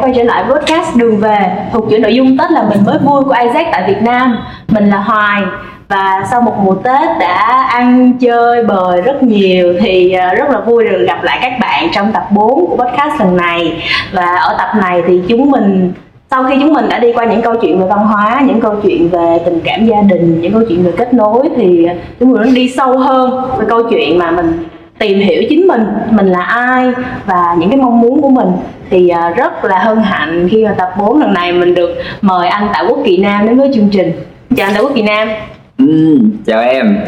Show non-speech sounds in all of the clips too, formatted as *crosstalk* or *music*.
quay trở lại podcast đường về thuộc chuỗi nội dung Tết là mình mới vui của Isaac tại Việt Nam. Mình là Hoài và sau một mùa Tết đã ăn, chơi, bời rất nhiều thì à, rất là vui được gặp lại các bạn trong tập 4 của podcast lần này. Và ở tập này thì chúng mình, sau khi chúng mình đã đi qua những câu chuyện về văn hóa, những câu chuyện về tình cảm gia đình, những câu chuyện về kết nối thì à, chúng mình đi sâu hơn về câu chuyện mà mình tìm hiểu chính mình mình là ai và những cái mong muốn của mình. Thì à, rất là hân hạnh khi mà tập 4 lần này mình được mời anh Tạ Quốc Kỳ Nam đến với chương trình. Chào anh Tạ Quốc Kỳ Nam. Ừ, chào em.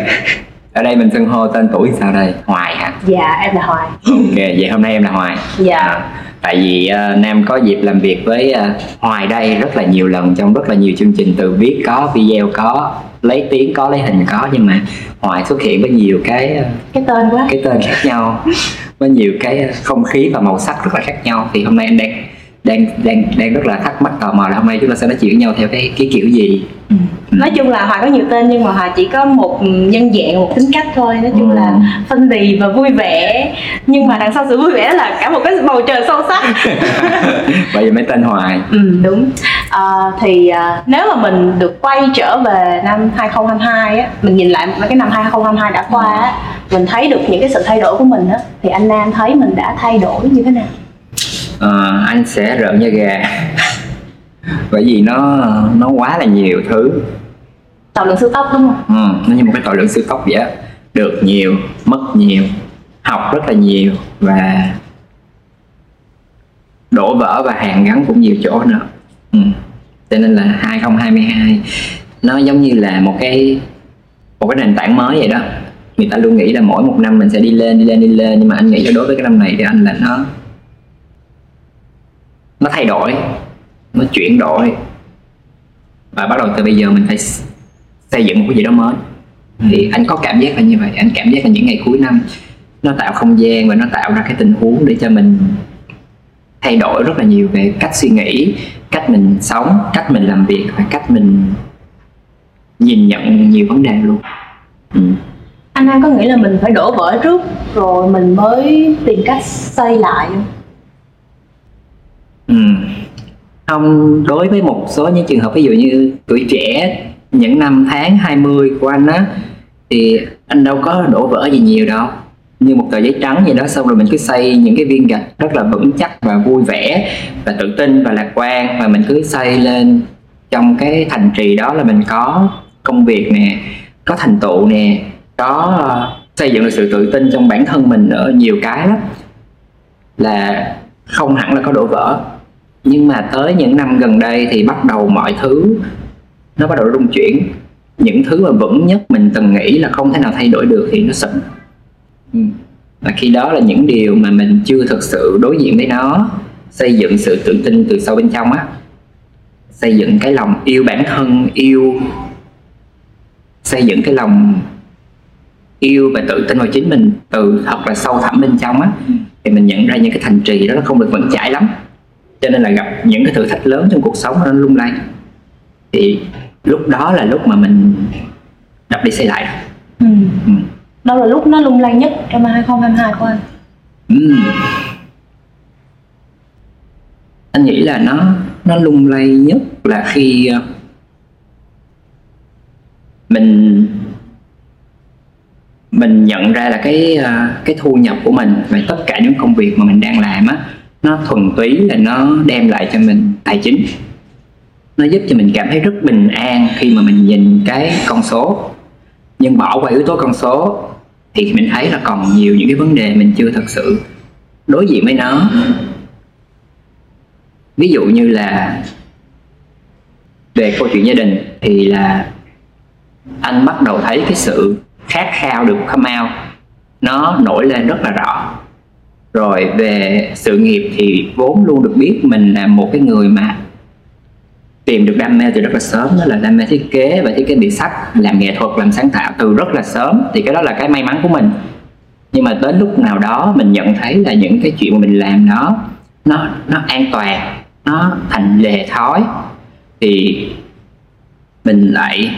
Ở đây mình xưng hô tên tuổi sao đây? Hoài hả? Dạ em là Hoài. Ok vậy hôm nay em là Hoài. Dạ. À, tại vì uh, Nam có dịp làm việc với uh, Hoài đây rất là nhiều lần trong rất là nhiều chương trình từ viết có video có lấy tiếng có lấy hình có nhưng mà Hoài xuất hiện với nhiều cái uh, cái tên quá. cái tên khác nhau. Với nhiều cái không khí và màu sắc rất là khác nhau. Thì hôm nay em đang đang đang đang rất là thắc mắc tò mò là hôm nay chúng ta sẽ nói chuyện với nhau theo cái cái kiểu gì? Ừ. nói chung là hoài có nhiều tên nhưng mà hoài chỉ có một nhân dạng một tính cách thôi. Nói chung ừ. là phân lì và vui vẻ. Nhưng mà đằng sau sự vui vẻ là cả một cái bầu trời sâu sắc. *laughs* Vậy mới tên hoài. Ừ đúng à, thì à, nếu mà mình được quay trở về năm 2022 á mình nhìn lại cái năm 2022 đã qua á mình thấy được những cái sự thay đổi của mình á thì anh Nam thấy mình đã thay đổi như thế nào? Uh, anh sẽ rợn da gà. *laughs* Bởi vì nó nó quá là nhiều thứ. Tội lượng siêu tốc đúng không? Ừ, nó như một cái tội lượng siêu tốc vậy á. Được nhiều mất nhiều học rất là nhiều và đổ vỡ và hàng gắn cũng nhiều chỗ nữa ừ. cho nên là 2022 nó giống như là một cái một cái nền tảng mới vậy đó. Người ta luôn nghĩ là mỗi một năm mình sẽ đi lên đi lên đi lên nhưng mà anh nghĩ là đối với cái năm này thì anh là nó nó thay đổi nó chuyển đổi. Và bắt đầu từ bây giờ mình phải xây dựng một cái gì đó mới. Thì anh có cảm giác là như vậy. Anh cảm giác là những ngày cuối năm nó tạo không gian và nó tạo ra cái tình huống để cho mình thay đổi rất là nhiều về cách suy nghĩ cách mình sống cách mình làm việc và cách mình nhìn nhận nhiều vấn đề luôn ừ. anh An có nghĩ là mình phải đổ vỡ trước rồi mình mới tìm cách xây lại không Ừ. Không, đối với một số những trường hợp ví dụ như tuổi trẻ những năm tháng 20 của anh á thì anh đâu có đổ vỡ gì nhiều đâu như một tờ giấy trắng gì đó. Xong rồi mình cứ xây những cái viên gạch rất là vững chắc và vui vẻ và tự tin và lạc quan. Và mình cứ xây lên trong cái thành trì đó là mình có công việc nè, có thành tựu nè, có ờ, xây dựng được sự tự tin trong bản thân mình ở nhiều cái lắm. Là không hẳn là có đổ vỡ. Nhưng mà tới những năm gần đây thì bắt đầu mọi thứ nó bắt đầu rung chuyển. Những thứ mà vững nhất mình từng nghĩ là không thể nào thay đổi được thì nó sụp và khi đó là những điều mà mình chưa thực sự đối diện với nó xây dựng sự tự tin từ sâu bên trong á. Xây dựng cái lòng yêu bản thân yêu xây dựng cái lòng yêu và tự tin vào chính mình từ thật là sâu thẳm bên trong á thì mình nhận ra những cái thành trì đó nó không được vững chãi lắm. Cho nên là gặp những cái thử thách lớn trong cuộc sống nó lung lay. Thì lúc đó là lúc mà mình đập đi xây lại. Ừ. ừ đâu là lúc nó lung lay nhất trong năm 2022 của anh? Ừ. anh nghĩ là nó nó lung lay nhất là khi ờ, mình mình nhận ra là cái ờ, cái thu nhập của mình và tất cả những công việc mà mình đang làm á, nó thuần túy là nó đem lại cho mình tài chính. Nó giúp cho mình cảm thấy rất bình an khi mà mình nhìn cái con số. Nhưng bỏ qua yếu tố con số thì mình thấy là còn nhiều những cái vấn đề mình chưa thật sự đối diện với nó. Ví dụ như là về câu chuyện gia đình thì là anh bắt đầu thấy cái sự khát khao được come out. Nó nổi lên rất là rõ. Rồi về sự nghiệp thì vốn luôn được biết mình là một cái người mà tìm được đam mê từ rất là sớm đó là đam mê thiết kế và thiết kế bị sách làm nghệ thuật làm sáng tạo từ rất là sớm. Thì cái đó là cái may mắn của mình. Nhưng mà đến lúc nào đó mình nhận thấy là những cái chuyện mà mình làm đó nó nó an toàn nó thành lề thói thì mình lại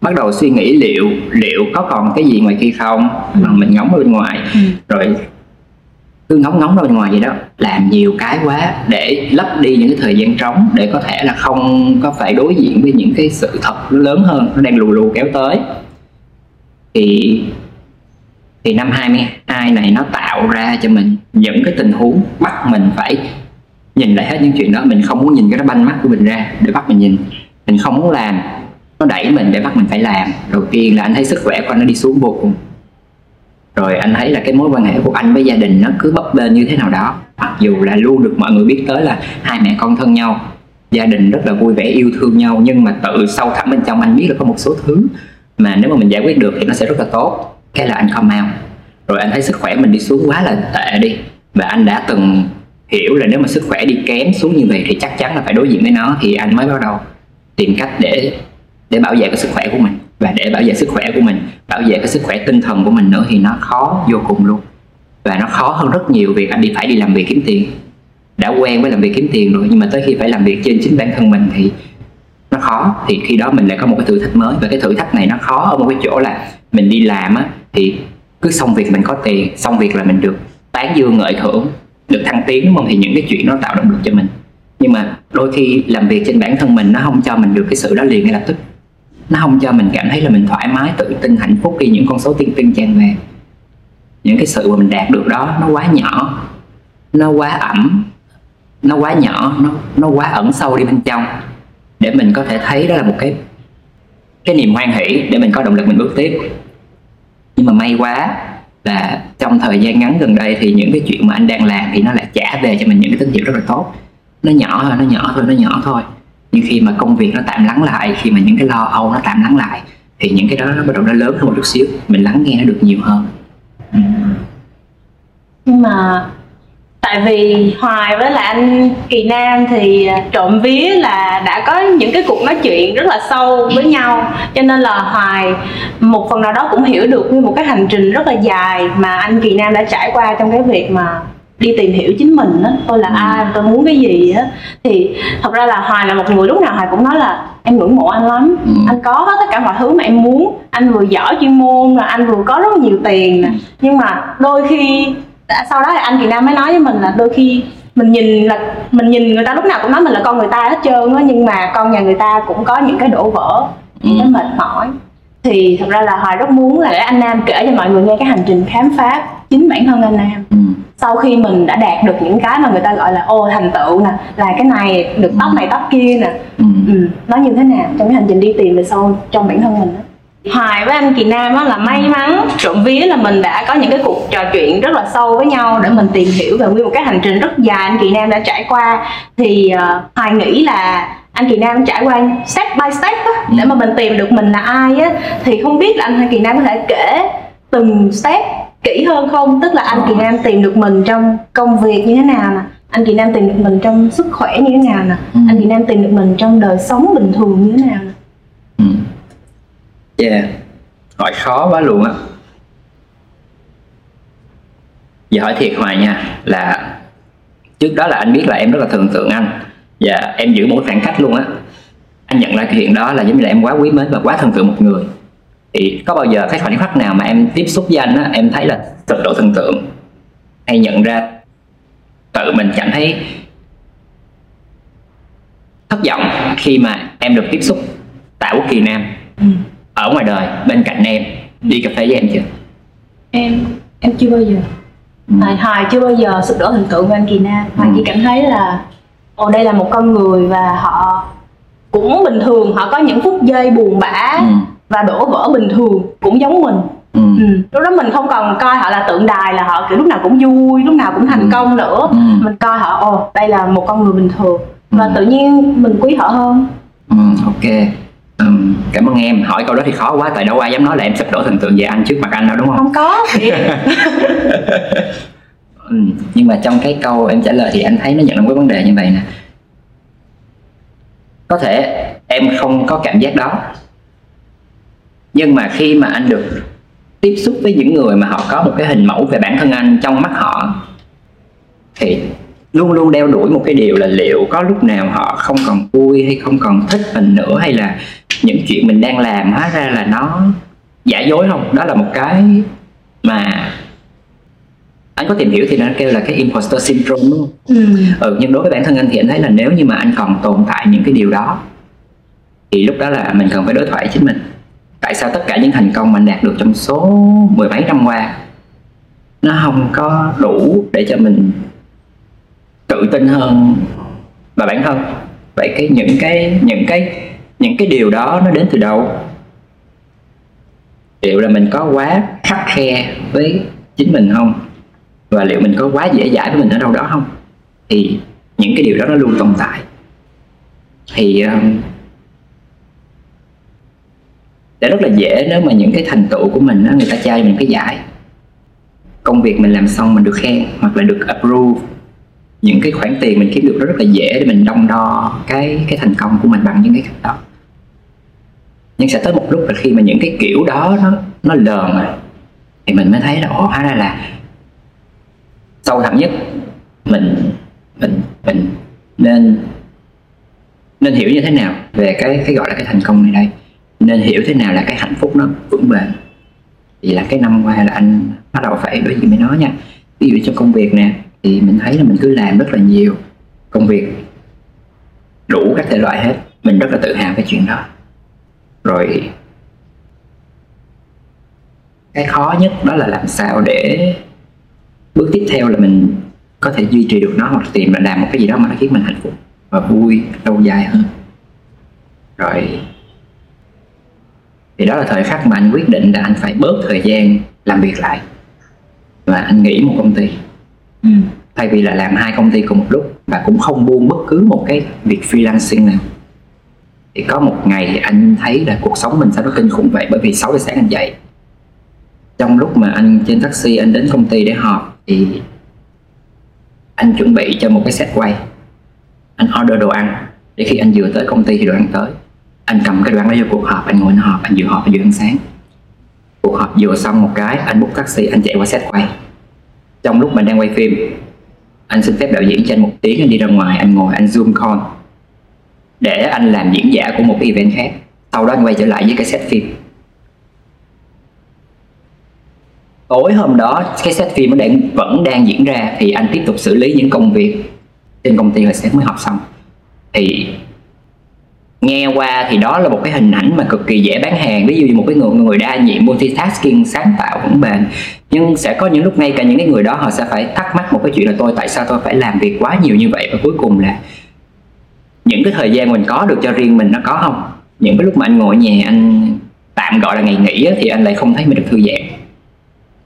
bắt đầu suy nghĩ liệu liệu có còn cái gì ngoài kia không? Mà mình ngóng ở bên ngoài. Ừ. rồi cứ ngóng ngóng ra bên ngoài vậy đó. Làm nhiều cái quá để lấp đi những cái thời gian trống để có thể là không có phải đối diện với những cái sự thật lớn hơn, nó đang lù lù kéo tới. Thì thì năm 22 này nó tạo ra cho mình những cái tình huống bắt mình phải nhìn lại hết những chuyện đó. Mình không muốn nhìn cái đó banh mắt của mình ra để bắt mình nhìn. Mình không muốn làm, nó đẩy mình để bắt mình phải làm. Đầu tiên là anh thấy sức khỏe của anh nó đi xuống vô cùng rồi anh thấy là cái mối quan hệ của anh với gia đình nó cứ bấp bênh như thế nào đó. Mặc dù là luôn được mọi người biết tới là hai mẹ con thân nhau, gia đình rất là vui vẻ, yêu thương nhau, nhưng mà tự sâu thẳm bên trong anh biết là có một số thứ mà nếu mà mình giải quyết được thì nó sẽ rất là tốt. Cái là anh không out rồi anh thấy sức khỏe mình đi xuống quá là tệ đi. Và anh đã từng hiểu là nếu mà sức khỏe đi kém xuống như vậy thì chắc chắn là phải đối diện với nó, thì anh mới bắt đầu tìm cách để để bảo vệ cái sức khỏe của mình và để bảo vệ sức khỏe của mình, bảo vệ cái sức khỏe tinh thần của mình nữa thì nó khó vô cùng luôn. Và nó khó hơn rất nhiều việc anh đi phải đi làm việc kiếm tiền. Đã quen với làm việc kiếm tiền rồi, nhưng mà tới khi phải làm việc trên chính bản thân mình thì nó khó. Thì khi đó mình lại có một cái thử thách mới. Và cái thử thách này nó khó ở một cái chỗ là mình đi làm á, thì cứ xong việc mình có tiền, xong việc là mình được tán dương ngợi thưởng, được thăng tiến, đúng không? Thì những cái chuyện nó tạo động lực cho mình. Nhưng mà đôi khi làm việc trên bản thân mình nó không cho mình được cái sự đó liền ngay lập tức nó không cho mình cảm thấy là mình thoải mái, tự tin, hạnh phúc khi những con số tiên tinh tràn về. Những cái sự mà mình đạt được đó, nó quá nhỏ, nó quá ẩm, nó quá nhỏ, nó nó quá ẩn sâu đi bên trong để mình có thể thấy đó là một cái cái niềm hoan hỷ để mình có động lực mình bước tiếp. Nhưng mà may quá là trong thời gian ngắn gần đây thì những cái chuyện mà anh đang làm thì nó lại trả về cho mình những cái tín hiệu rất là tốt. Nó nhỏ thôi, nó nhỏ thôi, nó nhỏ thôi nhưng khi mà công việc nó tạm lắng lại, khi mà những cái lo âu nó tạm lắng lại, thì những cái đó nó bắt đầu nó lớn hơn một chút xíu, mình lắng nghe nó được nhiều hơn ừ. nhưng mà tại vì hoài với lại anh kỳ nam thì trộm vía là đã có những cái cuộc nói chuyện rất là sâu với nhau cho nên là hoài một phần nào đó cũng hiểu được như một cái hành trình rất là dài mà anh kỳ nam đã trải qua trong cái việc mà đi tìm hiểu chính mình á tôi là ừ. ai tôi muốn cái gì á thì thật ra là hoài là một người lúc nào hoài cũng nói là em ngưỡng mộ anh lắm ừ. anh có hết tất cả mọi thứ mà em muốn anh vừa giỏi chuyên môn là anh vừa có rất nhiều tiền nè nhưng mà đôi khi sau đó thì anh Kỳ Nam mới nói với mình là đôi khi mình nhìn là mình nhìn người ta lúc nào cũng nói mình là con người ta hết trơn á nhưng mà con nhà người ta cũng có những cái đổ vỡ những cái ừ. mệt mỏi thì thật ra là hoài rất muốn là để anh nam kể cho mọi người nghe cái hành trình khám phá chính bản thân anh nam ừ. Sau khi mình đã đạt được những cái mà người ta gọi là ô thành tựu nè là cái này được tóc này tóc kia nè ừ. Ừ. nó như thế nào trong cái hành trình đi tìm về sâu trong bản thân mình đó. Hoài với anh Kỳ Nam á, là may mắn trộm vía là mình đã có những cái cuộc trò chuyện rất là sâu với nhau để mình tìm hiểu về nguyên một cái hành trình rất dài anh Kỳ Nam đã trải qua thì uh, Hoài nghĩ là anh Kỳ Nam trải qua step by step á, để mà mình tìm được mình là ai á thì không biết là anh Kỳ Nam có thể kể từng step kỹ hơn không? Tức là anh Kỳ Nam tìm được mình trong công việc như thế nào nè? Anh Kỳ Nam tìm được mình trong sức khỏe như thế nào nè? Ừ. anh Kỳ Nam tìm được mình trong đời sống bình thường như thế nào nè? Ừ. Yeah hỏi khó quá luôn á. Giờ hỏi thiệt hoài nha là trước đó là anh biết là em rất là thần tượng anh. Và em giữ một khoảng cách luôn á. Anh nhận ra cái chuyện đó là giống như là em quá quý mến và quá thần tượng một người thì có bao giờ cái khoảnh khắc nào mà em tiếp xúc với anh á em thấy là cực độ thần tượng hay nhận ra tự mình cảm thấy thất vọng khi mà em được tiếp xúc tại quốc kỳ nam ừ ở ngoài đời bên cạnh em đi cà phê với em chưa em em chưa bao giờ ừ. hoài hoài chưa bao giờ sụp đổ hình tượng của anh kỳ nam hoài ừ. chỉ cảm thấy là ồ đây là một con người và họ cũng bình thường họ có những phút giây buồn bã ừ. Và đổ vỡ bình thường cũng giống mình Ừ. Ừ. lúc đó mình không còn coi họ là tượng đài là họ kiểu lúc nào cũng vui lúc nào cũng thành ừ. công nữa ừ. mình coi họ ồ đây là một con người bình thường và ừ. tự nhiên mình quý họ hơn ừ, ok Um, cảm ơn em hỏi câu đó thì khó quá tại đâu ai dám nói là em sắp đổ thần tượng về anh trước mặt anh đâu đúng không không có *laughs* ừ, nhưng mà trong cái câu em trả lời thì anh thấy nó nhận ra một cái vấn đề như vậy nè có thể em không có cảm giác đó nhưng mà khi mà anh được tiếp xúc với những người mà họ có một cái hình mẫu về bản thân anh trong mắt họ thì luôn luôn đeo đuổi một cái điều là liệu có lúc nào họ không còn vui hay không còn thích mình nữa hay là những chuyện mình đang làm hóa ra là nó giả dối không đó là một cái mà anh có tìm hiểu thì nó kêu là cái imposter syndrome đúng không? ừ. ừ nhưng đối với bản thân anh thì anh thấy là nếu như mà anh còn tồn tại những cái điều đó thì lúc đó là mình cần phải đối thoại chính mình tại sao tất cả những thành công mà anh đạt được trong số mười mấy năm qua nó không có đủ để cho mình tự tin hơn và bản thân? Vậy cái những cái những cái những cái điều đó nó đến từ đâu? Liệu là mình có quá khắc khe với chính mình không? Và liệu mình có quá dễ dãi với mình ở đâu đó không? Thì những cái điều đó nó luôn tồn tại. Thì um, để rất là dễ nếu mà những cái thành tựu của mình đó, người ta trao cho mình cái giải. Công việc mình làm xong mình được khen hoặc là được approve. Những cái khoản tiền mình kiếm được đó rất là dễ để mình đong đo cái cái thành công của mình bằng những cái cách đó. Nhưng sẽ tới một lúc là khi mà những cái kiểu đó nó nó lờn rồi thì mình mới thấy là ồ hóa ra là sâu thẳm nhất mình mình mình nên nên hiểu như thế nào về cái cái gọi là cái thành công này đây nên hiểu thế nào là cái hạnh phúc nó vững bền. Thì là cái năm qua là anh bắt đầu phải đối diện với nó nha. Ví dụ trong công việc nè, thì mình thấy là mình cứ làm rất là nhiều. Công việc đủ các thể loại hết, mình rất là tự hào cái chuyện đó. Rồi, cái khó nhất đó là làm sao để bước tiếp theo là mình có thể duy trì được nó hoặc tìm là làm một cái gì đó mà nó khiến mình hạnh phúc và vui lâu dài hơn. Rồi thì đó là thời khắc mà anh quyết định là anh phải bớt thời gian làm việc lại. Và anh nghỉ một công ty. Ừ. thay vì là làm hai công ty cùng một lúc và cũng không buông bất cứ một cái việc freelancing nào. Thì có một ngày anh thấy là cuộc sống mình sao nó kinh khủng vậy bởi vì 6 giờ sáng anh dậy. Trong lúc mà anh trên taxi anh đến công ty để họp thì anh chuẩn bị cho một cái set quay. Anh order đồ ăn để khi anh vừa tới công ty thì đồ ăn tới anh cầm cái đoạn đó vô cuộc họp, anh ngồi anh họp, anh vừa họp, anh vừa ăn sáng. Cuộc họp vừa xong một cái, anh bút taxi, anh chạy qua set quay. Trong lúc mình đang quay phim, anh xin phép đạo diễn cho anh một tiếng, anh đi ra ngoài, anh ngồi, anh zoom call. Để anh làm diễn giả của một cái event khác. Sau đó anh quay trở lại với cái set phim. Tối hôm đó, cái set phim nó đang, vẫn đang diễn ra, thì anh tiếp tục xử lý những công việc trên công ty hồi sáng mới học xong. Thì nghe qua thì đó là một cái hình ảnh mà cực kỳ dễ bán hàng. Ví dụ như một cái người người đa nhiệm multitasking sáng tạo vững bền. Nhưng sẽ có những lúc ngay cả những cái người đó họ sẽ phải thắc mắc một cái chuyện là tôi tại sao tôi phải làm việc quá nhiều như vậy? Và cuối cùng là những cái thời gian mình có được cho riêng mình nó có không? Những cái lúc mà anh ngồi ở nhà, anh tạm gọi là ngày nghỉ thì anh lại không thấy mình được thư giãn.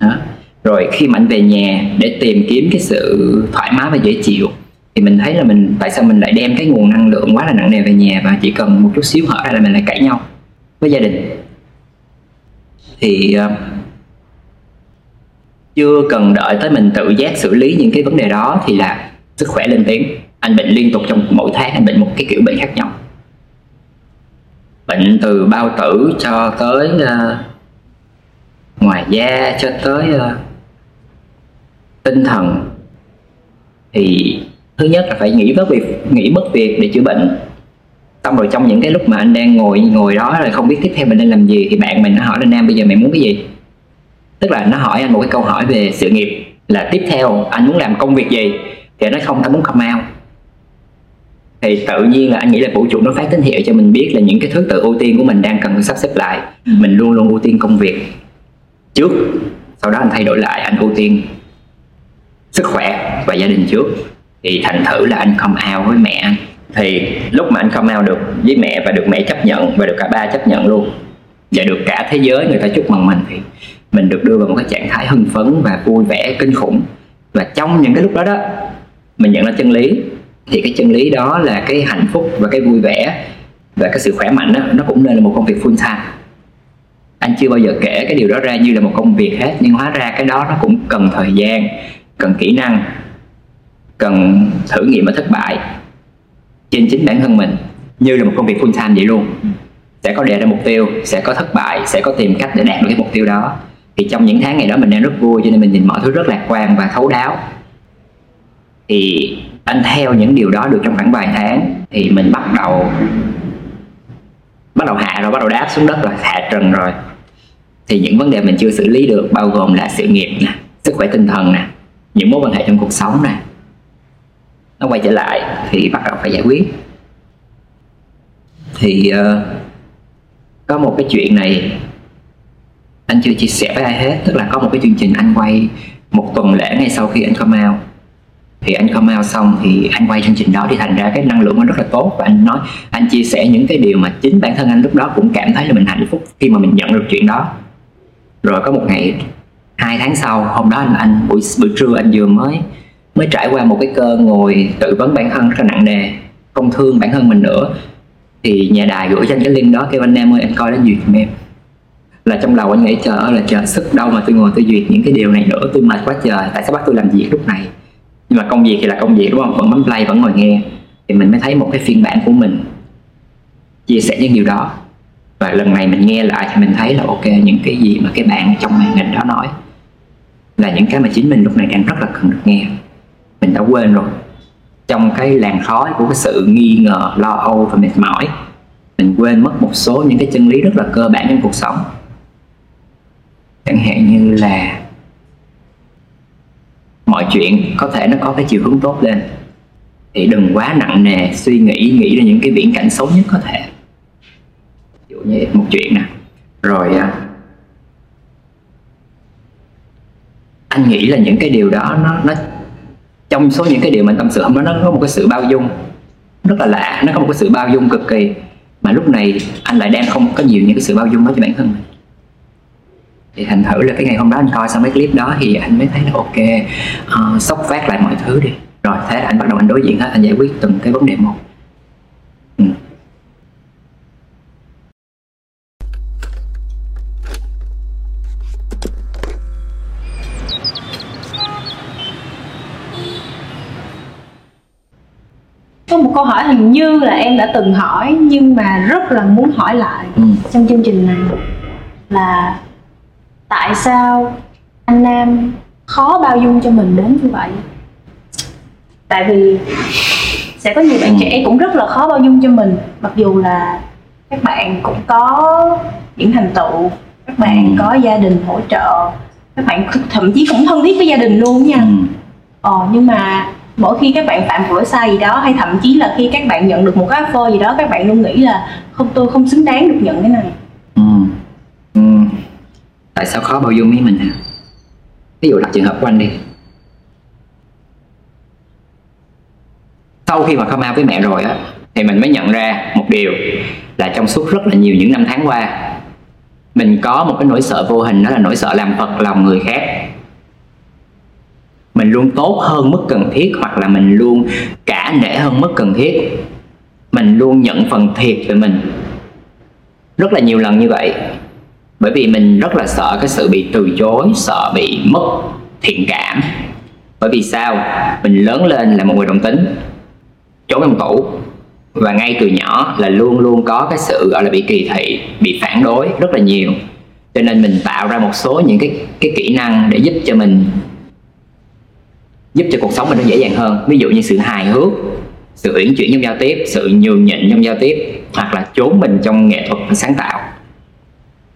Đó. rồi khi mà anh về nhà để tìm kiếm cái sự thoải mái và dễ chịu thì mình thấy là mình tại sao mình lại đem cái nguồn năng lượng quá là nặng nề về nhà và chỉ cần một chút xíu hở ra là mình lại cãi nhau với gia đình? Thì uh, chưa cần đợi tới mình tự giác xử lý những cái vấn đề đó thì là sức khỏe lên tiếng. Anh bệnh liên tục trong mỗi tháng anh bệnh một cái kiểu bệnh khác nhau. Bệnh từ bao tử cho tới uh, ngoài da cho tới uh, tinh thần. Thì thứ nhất là phải nghỉ mất việc nghỉ mất việc để chữa bệnh. Xong rồi trong những cái lúc mà anh đang ngồi ngồi đó là không biết tiếp theo mình nên làm gì, thì bạn mình nó hỏi anh nam, bây giờ mày muốn cái gì? Tức là nó hỏi anh một cái câu hỏi về sự nghiệp, là tiếp theo anh muốn làm công việc gì? Thì nó không, anh muốn come out thì tự nhiên là anh nghĩ là vũ trụ nó phát tín hiệu cho mình biết là những cái thứ tự ưu tiên của mình đang cần phải sắp xếp lại. Mình luôn luôn ưu tiên công việc. Trước, sau đó anh thay đổi lại, anh ưu tiên sức khỏe và gia đình trước thì thành thử là anh không ao với mẹ anh. Thì lúc mà anh không ao được với mẹ và được mẹ chấp nhận và được cả ba chấp nhận luôn, và được cả thế giới người ta chúc mừng mình, thì mình được đưa vào một cái trạng thái hưng phấn và vui vẻ, kinh khủng. Và trong những cái lúc đó đó, mình nhận ra chân lý. Thì cái chân lý đó là cái hạnh phúc và cái vui vẻ và cái sự khỏe mạnh đó, nó cũng nên là một công việc full time. Anh chưa bao giờ kể cái điều đó ra như là một công việc hết, nhưng hóa ra cái đó nó cũng cần thời gian, cần kỹ năng cần thử nghiệm và thất bại trên chính bản thân mình như là một công việc full time vậy luôn. Sẽ có đề ra mục tiêu sẽ có thất bại sẽ có tìm cách để đạt được cái mục tiêu đó. Thì trong những tháng ngày đó mình đang rất vui cho nên mình nhìn mọi thứ rất lạc quan và thấu đáo. Thì anh theo những điều đó được trong khoảng vài tháng thì mình bắt đầu bắt đầu hạ rồi bắt đầu đáp xuống đất rồi hạ trần rồi. Thì những vấn đề mình chưa xử lý được bao gồm là sự nghiệp nè sức khỏe tinh thần nè những mối quan hệ trong cuộc sống này nó quay trở lại thì bắt đầu phải giải quyết. Thì uh, có một cái chuyện này anh chưa chia sẻ với ai hết. Tức là có một cái chương trình anh quay một tuần lễ ngay sau khi anh come out. Thì anh come out xong thì anh quay chương trình đó thì thành ra cái năng lượng nó rất là tốt. Và anh nói anh chia sẻ những cái điều mà chính bản thân anh lúc đó cũng cảm thấy là mình hạnh phúc khi mà mình nhận được chuyện đó. Rồi có một ngày hai tháng sau hôm đó anh, anh buổi buổi trưa anh vừa mới mới trải qua một cái cơn ngồi tự vấn bản thân rất là nặng nề, không thương bản thân mình nữa. Thì nhà đài gửi cho anh cái link đó, kêu anh em ơi anh coi đến duyệt giùm em. Là trong đầu anh nghĩ chờ ơi, là chờ sức đâu mà tôi ngồi tôi duyệt những cái điều này nữa, tôi mệt quá trời, tại sao bắt tôi làm việc lúc này? Nhưng mà công việc thì là công việc, đúng không? Vẫn bấm play, vẫn ngồi nghe. Thì mình mới thấy một cái phiên bản của mình chia sẻ những điều đó. Và lần này mình nghe lại thì mình thấy là, ok, những cái gì mà cái bạn trong màn hình đó nói là những cái mà chính mình lúc này đang rất là cần được nghe mình đã quên rồi. Trong cái làn khói của cái sự nghi ngờ, lo âu và mệt mỏi, mình quên mất một số những cái chân lý rất là cơ bản trong cuộc sống. Chẳng hạn như là mọi chuyện có thể nó có cái chiều hướng tốt lên, thì đừng quá nặng nề suy nghĩ nghĩ ra những cái viễn cảnh xấu nhất có thể. Ví dụ như một chuyện nè. Rồi à, anh nghĩ là những cái điều đó nó nó trong số những cái điều mình tâm sự hôm đó nó có một cái sự bao dung. Rất là lạ nó có một cái sự bao dung cực kỳ. Mà lúc này anh lại đang không có nhiều những cái sự bao dung đó cho bản thân mình. Thì thành thử là cái ngày hôm đó anh coi xong cái clip đó thì anh mới thấy là ok uh, sốc phát lại mọi thứ đi. Rồi thế là anh bắt đầu anh đối diện hết anh giải quyết từng cái vấn đề một ừ. có một câu hỏi hình như là em đã từng hỏi nhưng mà rất là muốn hỏi lại ừ. trong chương trình này là tại sao anh nam khó bao dung cho mình đến như vậy tại vì sẽ có nhiều bạn ừ. trẻ cũng rất là khó bao dung cho mình mặc dù là các bạn cũng có những thành tựu các bạn ừ. có gia đình hỗ trợ các bạn thậm chí cũng thân thiết với gia đình luôn nha ừ. ờ nhưng mà mỗi khi các bạn phạm một lỗi sai gì đó, hay thậm chí là khi các bạn nhận được một cái offer gì đó, các bạn luôn nghĩ là không, tôi không xứng đáng được nhận cái này ừ. Ừ. tại sao khó bao dung với mình hả ví dụ đặt trường hợp của anh đi sau khi mà come out với mẹ rồi á, thì mình mới nhận ra một điều là trong suốt rất là nhiều những năm tháng qua, mình có một cái nỗi sợ vô hình, đó là nỗi sợ làm phật lòng người khác mình luôn tốt hơn mức cần thiết hoặc là mình luôn cả nể hơn mức cần thiết. Mình luôn nhận phần thiệt về mình. Rất là nhiều lần như vậy. Bởi vì mình rất là sợ cái sự bị từ chối, sợ bị mất thiện cảm. Bởi vì sao? Mình lớn lên là một người đồng tính trốn trong tủ. Và ngay từ nhỏ là luôn luôn có cái sự, gọi là, bị kỳ thị, bị phản đối rất là nhiều. Cho nên mình tạo ra một số những cái cái kỹ năng để giúp cho mình giúp cho cuộc sống mình nó dễ dàng hơn. Ví dụ như sự hài hước, sự uyển chuyển trong giao tiếp, sự nhường nhịn trong giao tiếp, hoặc là trốn mình trong nghệ thuật và sáng tạo.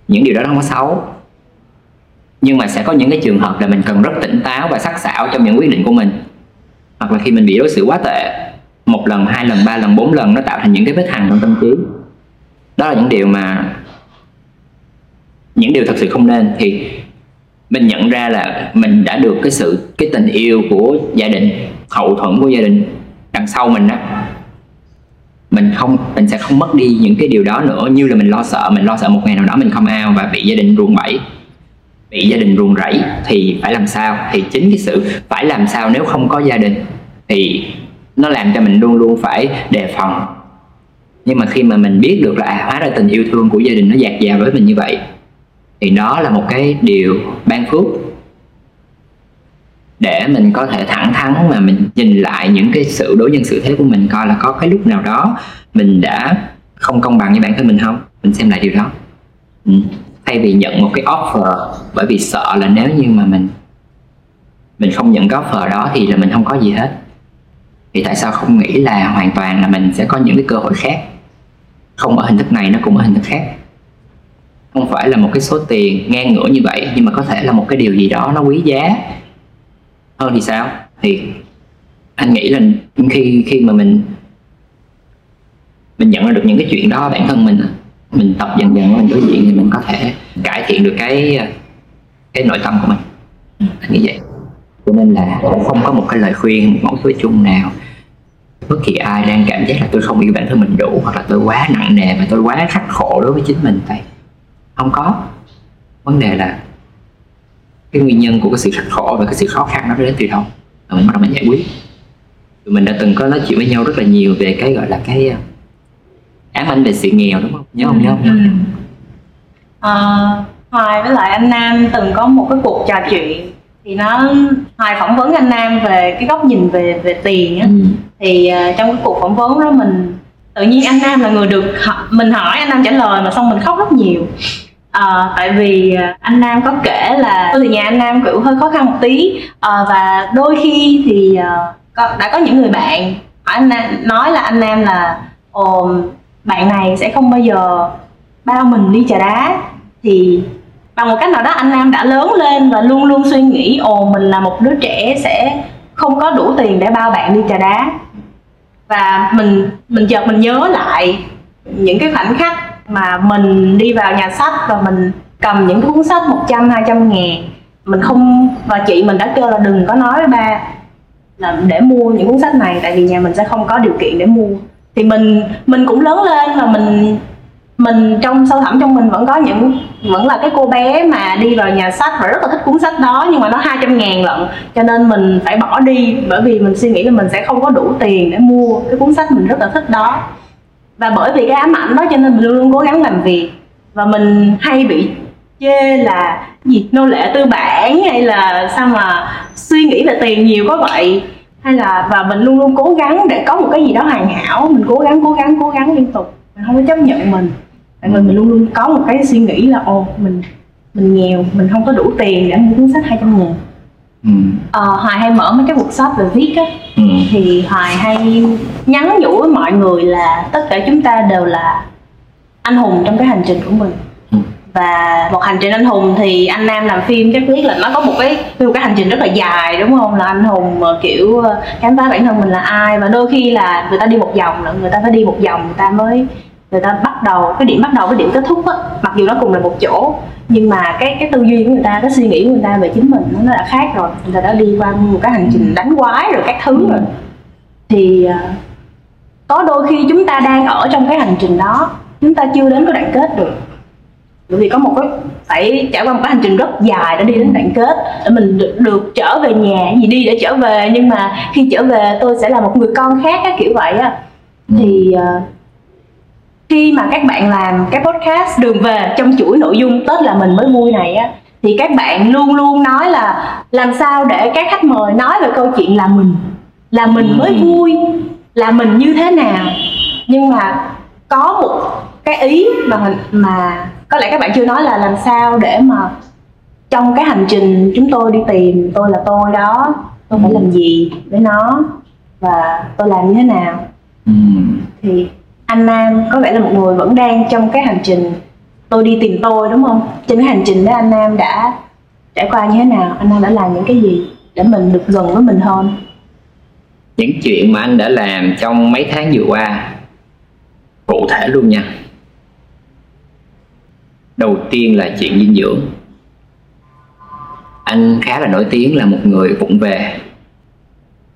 Những điều đó không có xấu. Nhưng mà sẽ có những cái trường hợp là mình cần rất tỉnh táo và sắc sảo trong những quyết định của mình. Hoặc là khi mình bị đối xử quá tệ, một lần, hai lần, ba lần, bốn lần nó tạo thành những cái vết hằn trong tâm trí. Đó là những điều mà, những điều thật sự không nên. Thì mình nhận ra là mình đã được cái sự cái tình yêu của gia đình hậu thuẫn của gia đình đằng sau mình đó mình không mình sẽ không mất đi những cái điều đó nữa. Như là mình lo sợ mình lo sợ một ngày nào đó mình không ao và bị gia đình ruồng bẫy bị gia đình ruồng rẫy thì phải làm sao? Thì chính cái sự phải làm sao nếu không có gia đình thì nó làm cho mình luôn luôn phải đề phòng. Nhưng mà khi mà mình biết được là à, hóa ra tình yêu thương của gia đình nó dạt dào với mình như vậy thì đó là một cái điều ban phước. Để mình có thể thẳng thắn mà mình nhìn lại những cái sự đối nhân xử thế của mình coi là có cái lúc nào đó mình đã không công bằng với bản thân mình không? Mình xem lại điều đó. Ừ. thay vì nhận một cái offer bởi vì sợ là nếu như mà mình mình không nhận cái offer đó thì là mình không có gì hết. Thì tại sao không nghĩ là hoàn toàn là mình sẽ có những cái cơ hội khác? Không ở hình thức này, nó cũng ở hình thức khác không phải là một cái số tiền ngang ngửa như vậy, nhưng mà có thể là một cái điều gì đó nó quý giá. Hơn thì sao? Thì anh nghĩ là khi khi mà mình mình nhận ra được những cái chuyện đó bản thân mình mình tập dần dần mình đối diện thì mình có thể cải thiện được cái cái nội tâm của mình. Anh nghĩ vậy. Cho nên là cũng không có một cái lời khuyên, một mẫu số chung nào. Bất kỳ ai đang cảm giác là tôi không yêu bản thân mình đủ, hoặc là tôi quá nặng nề và tôi quá khắc khổ đối với chính mình tại không có. Vấn đề là cái nguyên nhân của cái sự khắc khổ và cái sự khó khăn nó đến từ đâu? Và mình bắt đầu mình giải quyết. Tụi mình đã từng có nói chuyện với nhau rất là nhiều về cái gọi là cái ám ảnh về sự nghèo đúng không? Nhớ không? Nhớ không? Nhớ ừ. à, Hoài với lại anh Nam từng có một cái cuộc trò chuyện thì nó Hoài phỏng vấn anh Nam về cái góc nhìn về về tiền á. Ừ. thì uh, trong cái cuộc phỏng vấn đó mình tự nhiên anh Nam là người được mình hỏi anh Nam trả lời mà xong mình khóc rất nhiều À, tại vì ờ, anh Nam có kể là từ nhà anh Nam kiểu hơi khó khăn một tí. À, và đôi khi thì có, đã có những người bạn hỏi anh Nam nói là anh Nam là Ồ, bạn này sẽ không bao giờ bao mình đi trà đá. Thì bằng một cách nào đó anh Nam đã lớn lên và luôn luôn suy nghĩ ồ mình là một đứa trẻ sẽ không có đủ tiền để bao bạn đi trà đá. Và mình mình chợt mình nhớ lại những cái khoảnh khắc mà mình đi vào nhà sách và mình cầm những cuốn sách 100 200 ngàn. Mình không, và chị mình đã kêu là đừng có nói với ba là để mua những cuốn sách này, tại vì nhà mình sẽ không có điều kiện để mua. Thì mình mình cũng lớn lên mà mình mình trong sâu thẳm trong mình vẫn có những, vẫn là cái cô bé mà đi vào nhà sách và rất là thích cuốn sách đó, nhưng mà nó 200 ngàn lận. Cho nên mình phải bỏ đi, bởi vì mình suy nghĩ là mình sẽ không có đủ tiền để mua cái cuốn sách mình rất là thích đó và bởi vì cái ám ảnh đó cho nên mình luôn luôn cố gắng làm việc. Và mình hay bị chê là gì? Nô lệ tư bản hay là sao mà suy nghĩ về tiền nhiều có vậy? Hay là, và mình luôn luôn cố gắng để có một cái gì đó hoàn hảo. Mình cố gắng cố gắng cố gắng liên tục. Mình không có chấp nhận mình. Tại mình mình luôn luôn có một cái suy nghĩ là, ồ, mình mình nghèo, mình không có đủ tiền để mua cuốn sách 200 ngàn ừ. ờ, Hoài hay mở mấy cái workshop về viết á. Ừ. thì Hoài hay nhắn nhủ với mọi người là tất cả chúng ta đều là anh hùng trong cái hành trình của mình. Và một hành trình anh hùng thì anh nam làm phim chắc biết là nó có một cái một cái hành trình rất là dài đúng không? Là anh hùng kiểu ờ, khám phá bản thân mình là ai. Và đôi khi là người ta đi một vòng là người ta phải đi một vòng người ta mới người ta bắt đầu cái điểm bắt đầu với điểm kết thúc á mặc dù nó cùng là một chỗ nhưng mà cái cái tư duy của người ta cái suy nghĩ của người ta về chính mình nó đã khác rồi. Người ta đã đi qua một cái hành trình đánh quái rồi các thứ rồi. Thì à, có đôi khi chúng ta đang ở trong cái hành trình đó chúng ta chưa đến cái đoạn kết được. Bởi vì có một cái phải trải qua một cái hành trình rất dài để đi đến đoạn kết để mình được, được trở về nhà gì đi để trở về nhưng mà khi trở về tôi sẽ là một người con khác cái kiểu vậy á. Thì uh, khi mà các bạn làm cái podcast đường về trong chuỗi nội dung tết là mình mới vui này á thì các bạn luôn luôn nói là làm sao để các khách mời nói về câu chuyện là mình là mình mới vui là mình như thế nào. Nhưng mà có một cái ý mà mà có lẽ các bạn chưa nói là làm sao để mà trong cái hành trình chúng tôi đi tìm tôi là tôi đó tôi phải làm gì với nó và tôi làm như thế nào. Ừ. thì anh Nam có vẻ là một người vẫn đang trong cái hành trình tôi đi tìm tôi, đúng không? Trên cái hành trình đó anh Nam đã trải qua như thế nào? Anh Nam đã làm những cái gì để mình được gần với mình hơn? Những chuyện mà anh đã làm trong mấy tháng vừa qua, cụ thể luôn nha. Đầu tiên là chuyện dinh dưỡng. Anh khá là nổi tiếng là một người vụng về.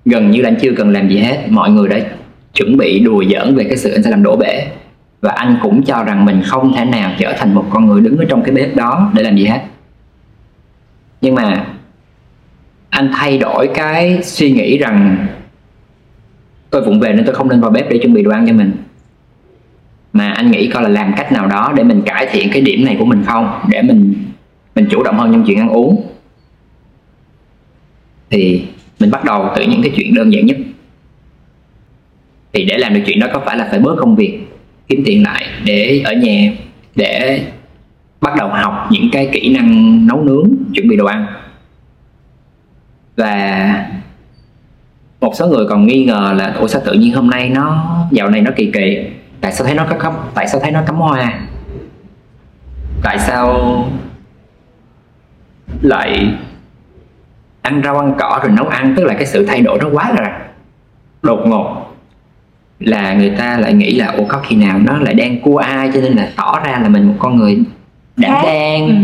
Gần như là anh chưa cần làm gì hết, mọi người đã chuẩn bị đùa giỡn về cái sự anh sẽ làm đổ bể. Và anh cũng cho rằng mình không thể nào trở thành một con người đứng ở trong cái bếp đó để làm gì hết. Nhưng mà anh thay đổi cái suy nghĩ rằng tôi vụng về nên tôi không nên vào bếp để chuẩn bị đồ ăn cho mình. Mà anh nghĩ coi là làm cách nào đó để mình cải thiện cái điểm này của mình không? Để mình mình chủ động hơn trong chuyện ăn uống. Thì mình bắt đầu từ những cái chuyện đơn giản nhất thì để làm được chuyện đó có phải là phải bớt công việc, kiếm tiền lại để ở nhà, để bắt đầu học những cái kỹ năng nấu nướng, chuẩn bị đồ ăn. Và một số người còn nghi ngờ là, ủa, sao tự nhiên hôm nay nó, dạo này nó kỳ kỳ, tại sao thấy nó có cắm tại sao thấy nó cắm hoa? Tại sao lại ăn rau ăn cỏ rồi nấu ăn? Tức là cái sự thay đổi nó quá là đột ngột là người ta lại nghĩ là ủa có khi nào nó lại đang cua ai? Cho nên là tỏ ra là mình một con người đảm đang ừ.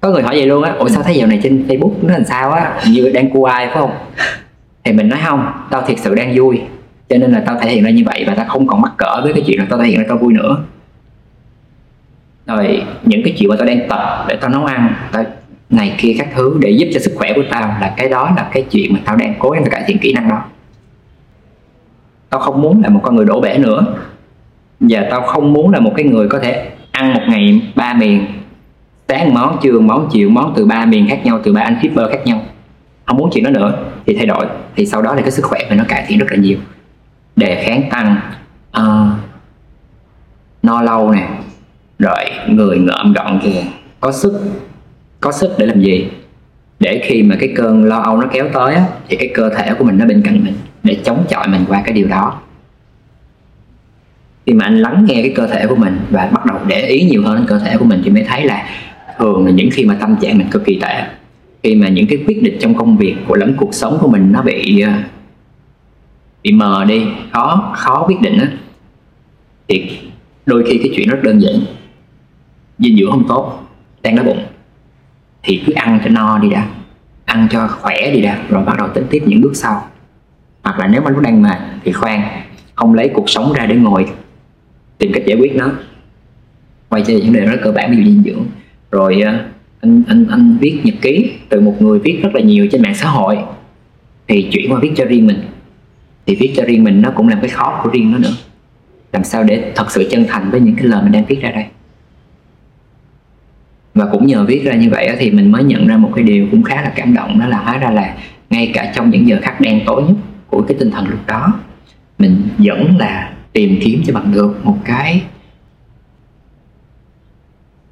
có người hỏi vậy luôn á ủa sao thấy dạo này trên facebook nó làm sao á? Như đang cua ai phải không? Thì mình nói không tao thiệt sự đang vui. Cho nên là tao thể hiện ra như vậy và tao không còn mắc cỡ với cái chuyện là tao thể hiện ra tao vui nữa. Rồi những cái chuyện mà tao đang tập để tao nấu ăn tao này kia các thứ để giúp cho sức khỏe của tao là cái đó là cái chuyện mà tao đang cố gắng cải thiện kỹ năng đó tao không muốn là một con người đổ bể nữa. Và tao không muốn là một cái người có thể ăn một ngày ba miền sáng món trưa món chiều món từ ba miền khác nhau từ ba anh shipper khác nhau. Không muốn chuyện đó nữa thì thay đổi. Thì sau đó là cái sức khỏe mình nó cải thiện rất là nhiều. Đề kháng tăng uh, no lâu nè rồi người ngợm gọn kìa có sức có sức để làm gì? Để khi mà cái cơn lo âu nó kéo tới á, thì cái cơ thể của mình nó bên cạnh mình để chống chọi mình qua cái điều đó. Khi mà anh lắng nghe cái cơ thể của mình và bắt đầu để ý nhiều hơn đến cơ thể của mình thì mới thấy là thường là những khi mà tâm trạng mình cực kỳ tệ khi mà những cái quyết định trong công việc của lẫn cuộc sống của mình nó bị ờ, bị mờ đi khó khó quyết định á thì đôi khi cái chuyện rất đơn giản. Dinh dưỡng không tốt đang đói bụng thì cứ ăn cho no đi đã. Ăn cho khỏe đi đã, rồi bắt đầu tính tiếp những bước sau. Hoặc là nếu mà lúc đang mệt thì khoan, không lấy cuộc sống ra để ngồi. Tìm cách giải quyết nó. Quay trở những vấn đề rất cơ bản, ví dụ dinh dưỡng. Rồi ờ, anh anh anh viết nhật ký từ một người viết rất là nhiều trên mạng xã hội. Thì chuyển qua viết cho riêng mình. Thì viết cho riêng mình nó cũng làm cái khó của riêng nó nữa. Làm sao để thật sự chân thành với những cái lời mình đang viết ra đây? Và cũng nhờ viết ra như vậy thì mình mới nhận ra một cái điều cũng khá là cảm động, đó là hóa ra là ngay cả trong những giờ khắc đen tối nhất của cái tinh thần lúc đó, mình vẫn là tìm kiếm cho bằng được một cái,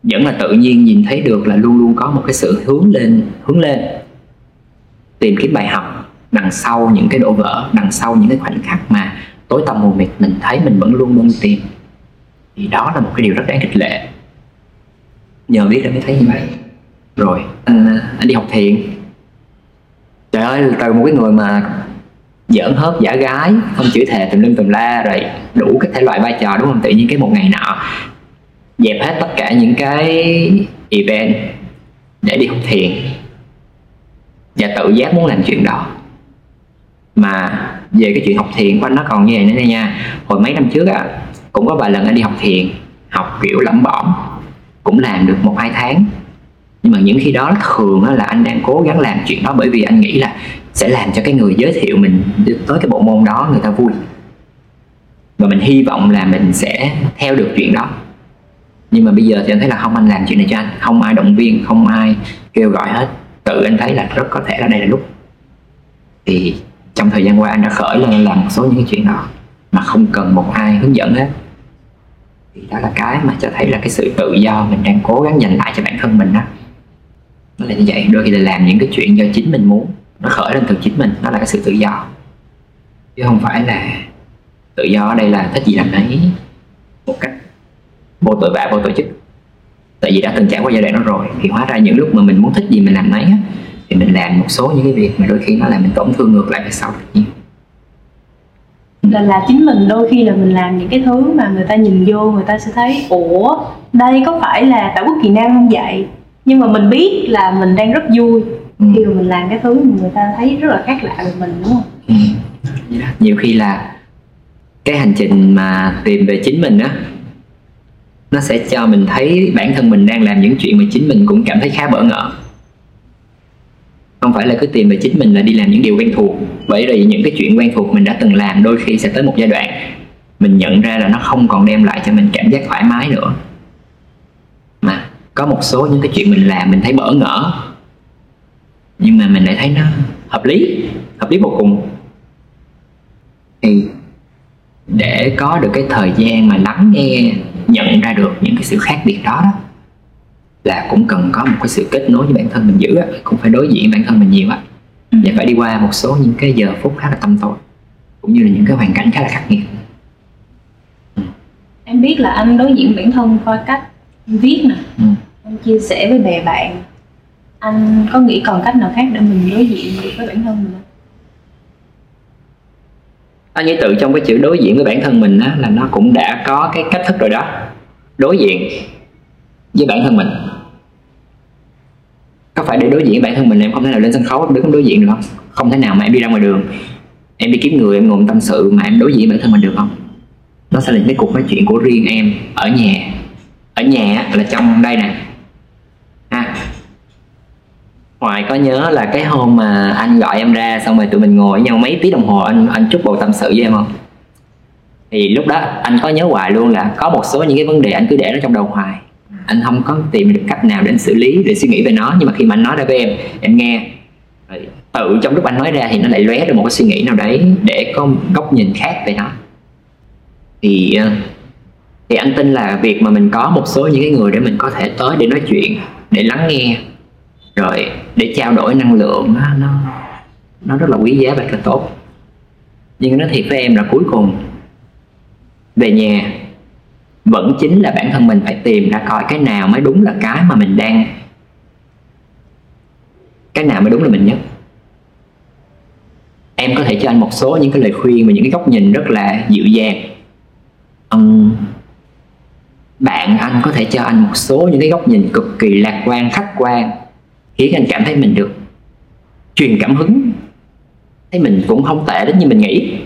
vẫn là tự nhiên nhìn thấy được là luôn luôn có một cái sự hướng lên hướng lên. Tìm kiếm bài học đằng sau những cái đổ vỡ, đằng sau những cái khoảnh khắc mà tối tăm mù mịt mình thấy mình vẫn luôn luôn tìm. Thì đó là một cái điều rất đáng khích lệ nhờ biết ra mới thấy như vậy. Rồi. Anh anh đi học thiền. Trời ơi từ một cái người mà giỡn hớp giả gái không chửi thề tùm lum tùm la rồi đủ các thể loại vai trò đúng không? Tự nhiên cái một ngày nọ dẹp hết tất cả những cái event để đi học thiền. Và tự giác muốn làm chuyện đó. Mà về cái chuyện học thiền của anh nó còn như vậy nữa nha. Hồi mấy năm trước á cũng có vài lần anh đi học thiền học kiểu lẩm bẩm cũng làm được một hai tháng. Nhưng mà những khi đó thường là anh đang cố gắng làm chuyện đó bởi vì anh nghĩ là sẽ làm cho cái người giới thiệu mình tới cái bộ môn đó người ta vui. Và mình hy vọng là mình sẽ theo được chuyện đó. Nhưng mà bây giờ thì anh thấy là không anh làm chuyện này cho anh. Không ai động viên, không ai kêu gọi hết. Tự anh thấy là rất có thể là đây là lúc. Thì trong thời gian qua anh đã khởi lên làm một số những cái chuyện đó mà không cần một ai hướng dẫn hết đó là cái mà cho thấy là cái sự tự do mình đang cố gắng giành lại cho bản thân mình đó nó là như vậy. Đôi khi là làm những cái chuyện do chính mình muốn nó khởi lên từ chính mình nó là cái sự tự do. Chứ không phải là tự do ở đây là thích gì làm nấy. Một cách vô tội vạ vô tổ chức. Tại vì đã từng trải qua giai đoạn đó rồi thì hóa ra những lúc mà mình muốn thích gì mình làm nấy á, thì mình làm một số những cái việc mà đôi khi nó làm mình tổn thương ngược lại về sau tự nhiên là là chính mình đôi khi là mình làm những cái thứ mà người ta nhìn vô người ta sẽ thấy ủa đây có phải là tại quốc kỳ nam không vậy nhưng mà mình biết là mình đang rất vui ừ. khi mà mình làm cái thứ mà người ta thấy rất là khác lạ về mình đúng không ừ. nhiều khi là cái hành trình mà tìm về chính mình á nó sẽ cho mình thấy bản thân mình đang làm những chuyện mà chính mình cũng cảm thấy khá bỡ ngỡ không phải là cứ tìm về chính mình là đi làm những điều quen thuộc. Bởi vì những cái chuyện quen thuộc mình đã từng làm đôi khi sẽ tới một giai đoạn mình nhận ra là nó không còn đem lại cho mình cảm giác thoải mái nữa. Mà có một số những cái chuyện mình làm mình thấy bỡ ngỡ nhưng mà mình lại thấy nó hợp lý hợp lý vô cùng. Thì để có được cái thời gian mà lắng nghe nhận ra được những cái sự khác biệt đó, đó là cũng cần có một cái sự kết nối với bản thân mình giữ cũng phải đối diện bản thân mình nhiều á. Ừ. và phải đi qua một số những cái giờ phút khá là tâm tối cũng như là những cái hoàn cảnh khá là khắc nghiệt. Ừ. em biết là anh đối diện bản thân qua cách viết nè. Ừ. anh chia sẻ với bè bạn. Anh có nghĩ còn cách nào khác để mình đối diện với bản thân mình không? Anh nghĩ tự trong cái chữ đối diện với bản thân mình á là nó cũng đã có cái cách thức rồi đó. Đối diện với bản thân mình. Có phải để đối diện với bản thân mình em không thể nào lên sân khấu? Đứng đối diện được không? Không thể nào mà em đi ra ngoài đường, em đi kiếm người, em ngồi tâm sự mà em đối diện với bản thân mình được không? Nó sẽ là những cái cuộc nói chuyện của riêng em ở nhà. Ở nhà là trong đây nè. Ha. Hoài có nhớ là cái hôm mà anh gọi em ra xong rồi tụi mình ngồi với nhau mấy tiếng đồng hồ, anh anh chúc bầu tâm sự với em không? Thì lúc đó anh có nhớ hoài luôn là có một số những cái vấn đề anh cứ để nó trong đầu hoài anh không có tìm được cách nào để anh xử lý, để suy nghĩ về nó, nhưng mà khi mà anh nói ra với em em nghe. Rồi tự trong lúc anh nói ra thì nó lại lóe ra một cái suy nghĩ nào đấy để có góc nhìn khác về nó. Thì ờ, thì anh tin là việc mà mình có một số những cái người để mình có thể tới để nói chuyện, để lắng nghe, rồi để trao đổi năng lượng nó nó nó rất là quý giá và rất là tốt. Nhưng nó thiệt với em là cuối cùng, về nhà vẫn chính là bản thân mình phải tìm ra coi cái nào mới đúng là cái mà mình đang cái nào mới đúng là mình nhất. Em có thể cho anh một số những cái lời khuyên và những cái góc nhìn rất là dịu dàng. Um, bạn anh có thể cho anh một số những cái góc nhìn cực kỳ lạc quan khách quan khiến anh cảm thấy mình được truyền cảm hứng. Thấy mình cũng không tệ đến như mình nghĩ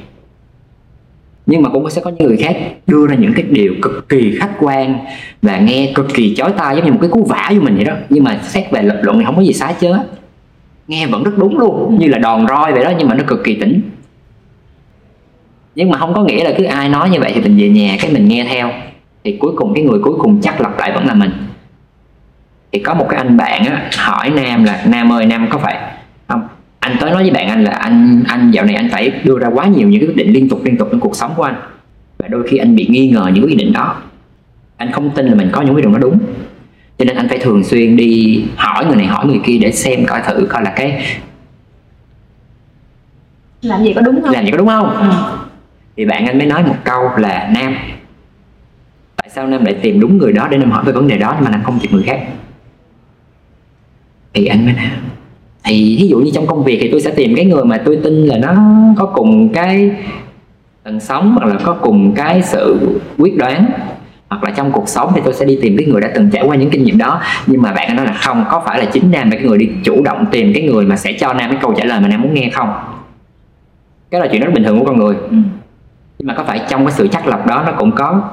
nhưng mà cũng sẽ có những người khác đưa ra những cái điều cực kỳ khách quan và nghe cực kỳ chói tai giống như một cái cú vả vô mình vậy đó. Nhưng mà xét về lập luận thì không có gì sai chứ nghe vẫn rất đúng luôn như là đòn roi vậy đó nhưng mà nó cực kỳ tỉnh. Nhưng mà không có nghĩa là cứ ai nói như vậy thì mình về nhà cái mình nghe theo. Thì cuối cùng cái người cuối cùng chắc lặp lại vẫn là mình. Thì có một cái anh bạn á, hỏi nam là nam ơi nam có phải anh tới nói với bạn anh là anh anh dạo này anh phải đưa ra quá nhiều những cái quyết định liên tục liên tục trong cuộc sống của anh. Và đôi khi anh bị nghi ngờ những quyết định đó. Anh không tin là mình có những quyết định đó đúng. Cho nên anh phải thường xuyên đi hỏi người này hỏi người kia để xem coi thử coi là cái làm gì có đúng không? Làm gì có đúng không? Ừ. thì bạn anh mới nói một câu là nam tại sao nam lại tìm đúng người đó để nam hỏi về vấn đề đó mà nam không tìm người khác? Thì anh mới nói thì ví dụ như trong công việc thì tôi sẽ tìm cái người mà tôi tin là nó có cùng cái tần sống hoặc là có cùng cái sự quyết đoán. Hoặc là trong cuộc sống thì tôi sẽ đi tìm cái người đã từng trải qua những kinh nghiệm đó. Nhưng mà bạn nói là không có phải là chính nam là cái người đi chủ động tìm cái người mà sẽ cho nam cái câu trả lời mà nam muốn nghe không? Cái là chuyện rất bình thường của con người. Ừ. nhưng mà có phải trong cái sự chắc lọc đó nó cũng có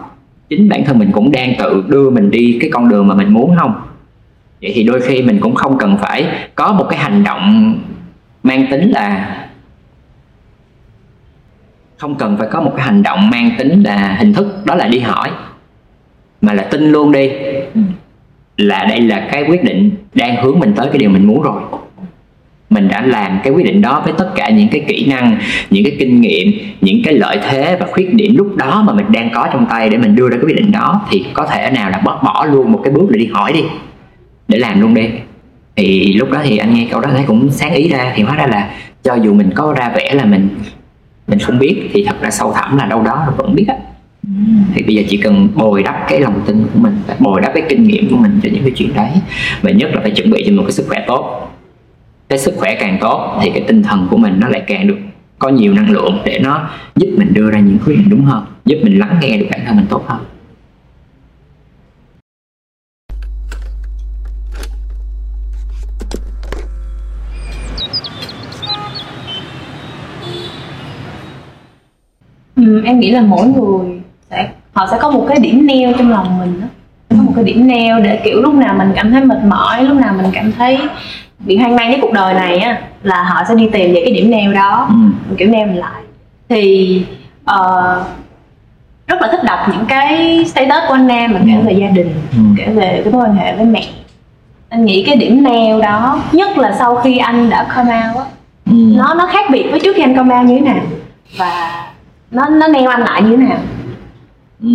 chính bản thân mình cũng đang tự đưa mình đi cái con đường mà mình muốn không vậy thì đôi khi mình cũng không cần phải có một cái hành động mang tính là không cần phải có một cái hành động mang tính là hình thức đó là đi hỏi mà là tin luôn đi. Ừ. là đây là cái quyết định đang hướng mình tới cái điều mình muốn rồi. Mình đã làm cái quyết định đó với tất cả những cái kỹ năng những cái kinh nghiệm những cái lợi thế và khuyết điểm lúc đó mà mình đang có trong tay để mình đưa ra cái quyết định đó thì có thể nào là bỏ bỏ luôn một cái bước để đi hỏi đi để làm luôn đi. Thì lúc đó thì anh nghe câu đó thấy cũng sáng ý ra thì hóa ra là cho dù mình có ra vẻ là mình mình không biết thì thật ra sâu thẳm là đâu đó vẫn biết á. Thì bây giờ chỉ cần bồi đắp cái lòng tin của mình bồi đắp cái kinh nghiệm của mình cho những cái chuyện đấy. Và nhất là phải chuẩn bị cho một cái sức khỏe tốt. Cái sức khỏe càng tốt thì cái tinh thần của mình nó lại càng được có nhiều năng lượng để nó giúp mình đưa ra những quyết định đúng hơn giúp mình lắng nghe được bản thân mình tốt hơn ừ, em nghĩ là mỗi người sẽ họ sẽ có một cái điểm neo trong lòng mình đó có một cái điểm neo để kiểu lúc nào mình cảm thấy mệt mỏi lúc nào mình cảm thấy bị hoang mang với cuộc đời này á là họ sẽ đi tìm những cái điểm neo đó ừ. kiểu neo mình lại thì uh, rất là thích đọc những cái status của anh Nam mà kể về gia đình ừ. kể về cái mối quan hệ với mẹ anh nghĩ cái điểm neo đó nhất là sau khi anh đã come out á ừ. nó nó khác biệt với trước khi anh come out như thế nào và nó nó neo anh lại như thế nào? Ừ.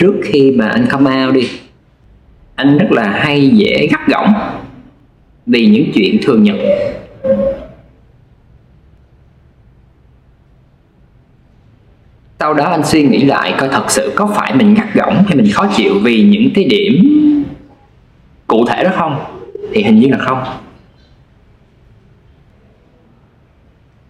trước khi mà anh come out đi, anh rất là hay dễ gắt gỏng vì những chuyện thường nhật. Sau đó anh suy nghĩ lại coi thật sự có phải mình gắt gỏng hay mình khó chịu vì những cái điểm cụ thể đó không? Thì hình như là không.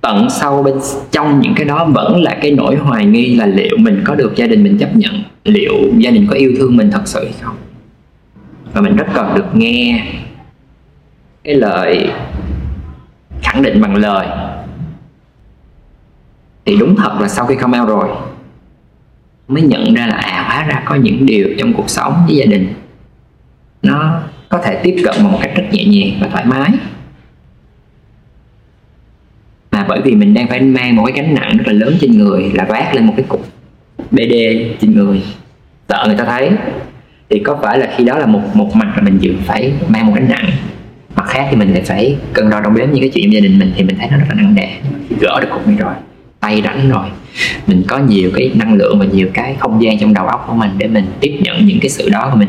Tận sâu bên trong những cái đó vẫn là cái nỗi hoài nghi là liệu mình có được gia đình mình chấp nhận? Liệu gia đình có yêu thương mình thật sự hay không? Và mình rất cần được nghe cái lời khẳng định bằng lời. Thì đúng thật là sau khi come out rồi, mới nhận ra là à hóa ra có những điều trong cuộc sống với gia đình nó có thể tiếp cận một cách rất nhẹ nhàng và thoải mái là bởi vì mình đang phải mang một cái gánh nặng rất là lớn trên người, là vác lên một cái cục bd trên người. Sợ người ta thấy. Thì có phải là khi đó là một một mặt là mình dự phải mang một gánh nặng, mặt khác thì mình lại phải cân đo đong đếm những cái chuyện gia đình mình thì mình thấy nó rất là nặng nề. Gỡ được cục này rồi, tay rảnh rồi. Mình có nhiều cái năng lượng và nhiều cái không gian trong đầu óc của mình để mình tiếp nhận những cái sự đó của mình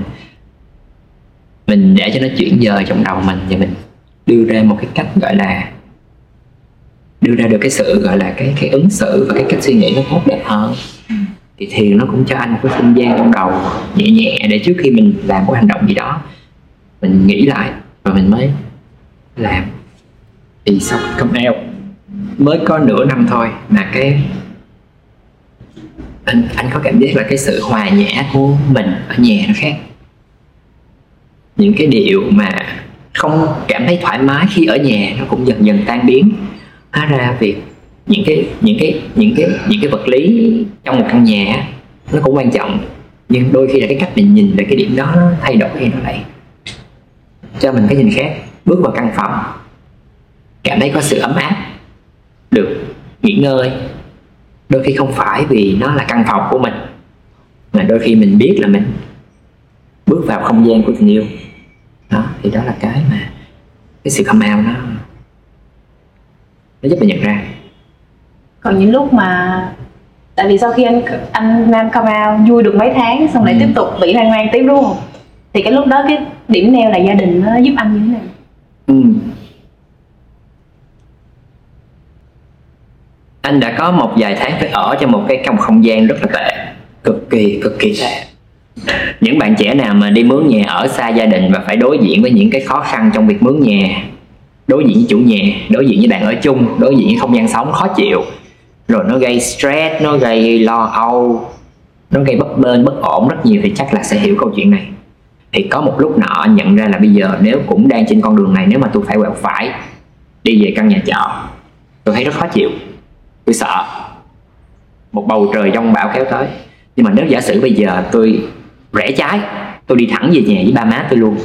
mình để cho nó chuyển dời trong đầu mình và mình đưa ra một cái cách gọi là đưa ra được cái sự gọi là cái cái ứng xử và cái cách suy nghĩ nó tốt đẹp hơn. Thì thiền nó cũng cho anh một cái không gian trong đầu nhẹ nhẹ để trước khi mình làm một hành động gì đó mình nghĩ lại và mình mới làm. Thì sau come out. Mới có nửa năm thôi mà cái anh anh có cảm giác là cái sự hòa nhã của mình ở nhà nó khác. Những cái điều mà không cảm thấy thoải mái khi ở nhà nó cũng dần dần tan biến hóa ra việc những cái những cái những cái những cái vật lý trong một căn nhà nó cũng quan trọng. Nhưng đôi khi là cái cách mình nhìn về cái điểm đó nó thay đổi thì nó lại cho mình cái nhìn khác. Bước vào căn phòng, cảm thấy có sự ấm áp, được nghỉ ngơi. Đôi khi không phải vì nó là căn phòng của mình, mà đôi khi mình biết là mình bước vào không gian của tình yêu. Đó, thì đó là cái mà cái sự come out nó nó giúp mình nhận ra còn những lúc mà tại vì sau khi anh anh nam come out vui được mấy tháng xong lại ừ. tiếp tục bị hoang mang tiếp không thì cái lúc đó cái điểm neo là gia đình nó giúp anh như thế nào ừ. anh đã có một vài tháng phải ở trong một cái trong không gian rất là tệ cực kỳ cực kỳ tệ những bạn trẻ nào mà đi mướn nhà ở xa gia đình và phải đối diện với những cái khó khăn trong việc mướn nhà đối diện với chủ nhà, đối diện với bạn ở chung, đối diện với không gian sống khó chịu. Rồi nó gây stress, nó gây lo âu, nó gây bất bên bất ổn rất nhiều thì chắc là sẽ hiểu câu chuyện này. Thì có một lúc nọ nhận ra là bây giờ nếu cũng đang trên con đường này, nếu mà tôi phải quẹo phải, đi về căn nhà trọ, tôi thấy rất khó chịu. Tôi sợ. Một bầu trời giông bão kéo tới. Nhưng mà nếu giả sử bây giờ tôi rẽ trái, tôi đi thẳng về nhà với ba má tôi luôn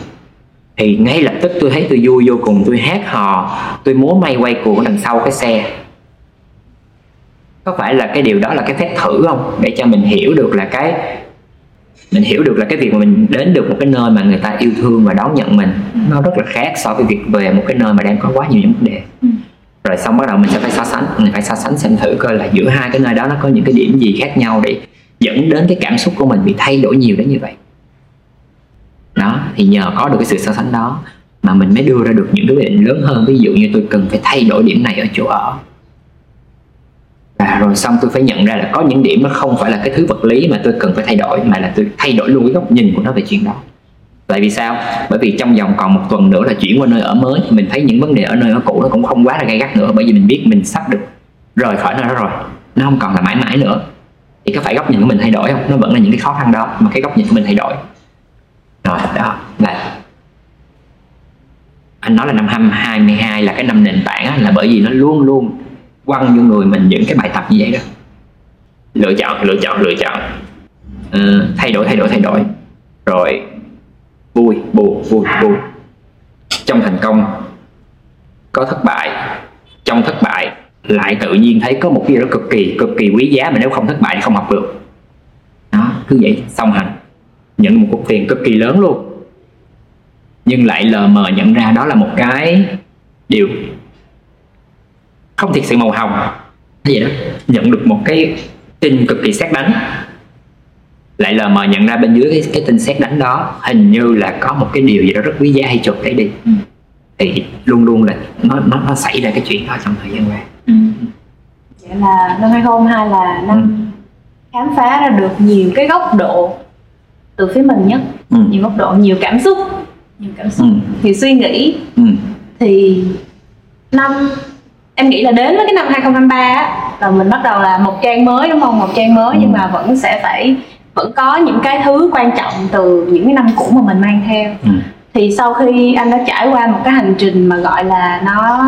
thì ngay lập tức tôi thấy tôi vui vô cùng tôi hát hò tôi múa may quay cuồng đằng sau cái xe. Có phải là cái điều đó là cái phép thử không? Để cho mình hiểu được là cái mình hiểu được là cái việc mà mình đến được một cái nơi mà người ta yêu thương và đón nhận mình nó rất là khác so với việc về một cái nơi mà đang có quá nhiều những vấn đề. Ừ. rồi xong bắt đầu mình sẽ phải so sánh mình phải so sánh xem thử coi là giữa hai cái nơi đó nó có những cái điểm gì khác nhau để dẫn đến cái cảm xúc của mình bị thay đổi nhiều đến như vậy đó, thì nhờ có được cái sự so sánh đó mà mình mới đưa ra được những cái quyết định lớn hơn. Ví dụ như tôi cần phải thay đổi điểm này ở chỗ ở. Và rồi xong tôi phải nhận ra là có những điểm nó không phải là cái thứ vật lý mà tôi cần phải thay đổi, mà là tôi thay đổi luôn cái góc nhìn của nó về chuyện đó. Tại vì sao? Bởi vì trong vòng còn một tuần nữa là chuyển qua nơi ở mới, thì mình thấy những vấn đề ở nơi ở cũ nó cũng không quá là gay gắt nữa, bởi vì mình biết mình sắp được rời khỏi nơi đó rồi. Nó không còn là mãi mãi nữa. Thì có phải góc nhìn của mình thay đổi không? Nó vẫn là những cái khó khăn đó, mà cái góc nhìn của mình thay đổi rồi đó là anh nói là năm 2022 là cái năm nền tảng á, là bởi vì nó luôn luôn quăng vô người mình những cái bài tập như vậy đó. Lựa chọn lựa chọn lựa chọn. Ừ, thay đổi thay đổi thay đổi. Rồi vui buồn vui buồn. Trong thành công có thất bại. Trong thất bại lại tự nhiên thấy có một cái gì đó cực kỳ cực kỳ quý giá mà nếu không thất bại thì không học được. Đó cứ vậy song hành nhận một cục tiền cực kỳ lớn luôn nhưng lại lờ mờ nhận ra đó là một cái điều không thiệt sự màu hồng gì đó nhận được một cái tin cực kỳ xét đánh lại lờ mờ nhận ra bên dưới cái, cái tin xét đánh đó hình như là có một cái điều gì đó rất quý giá hay chụp cái đi ừ. thì luôn luôn là nó nó nó xảy ra cái chuyện đó trong thời gian qua ừ. vậy là năm 2022 là năm ừ. khám phá ra được nhiều cái góc độ từ phía mình nhất ừ. nhiều góc độ nhiều cảm xúc nhiều cảm xúc Ừ. nhiều suy nghĩ Ừ. thì năm em nghĩ là đến với cái năm 2023 á là mình bắt đầu là một trang mới đúng không một trang mới Ừ. nhưng mà vẫn sẽ phải vẫn có những cái thứ quan trọng từ những cái năm cũ mà mình mang theo Ừ. thì sau khi anh đã trải qua một cái hành trình mà gọi là nó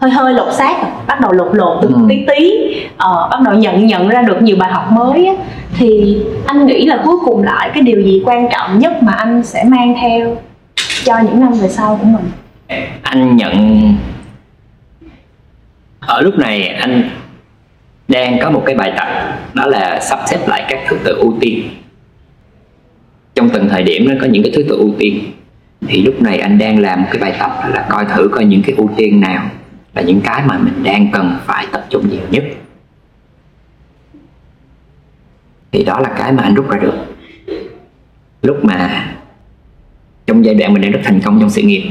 hơi hơi lột xác rồi, bắt đầu lột lột từng Ừ. tí tí ờ, bắt đầu nhận nhận ra được nhiều bài học mới á, thì anh nghĩ là cuối cùng lại cái điều gì quan trọng nhất mà anh sẽ mang theo cho những năm về sau của mình? Anh nhận ở lúc này anh đang có một cái bài tập đó là sắp xếp lại các thứ tự ưu tiên. Trong từng thời điểm nó có những cái thứ tự ưu tiên thì lúc này anh đang làm cái bài tập là coi thử coi những cái ưu tiên nào là những cái mà mình đang cần phải tập trung nhiều nhất. Thì đó là cái mà anh rút ra được. Lúc mà trong giai đoạn mình đang rất thành công trong sự nghiệp,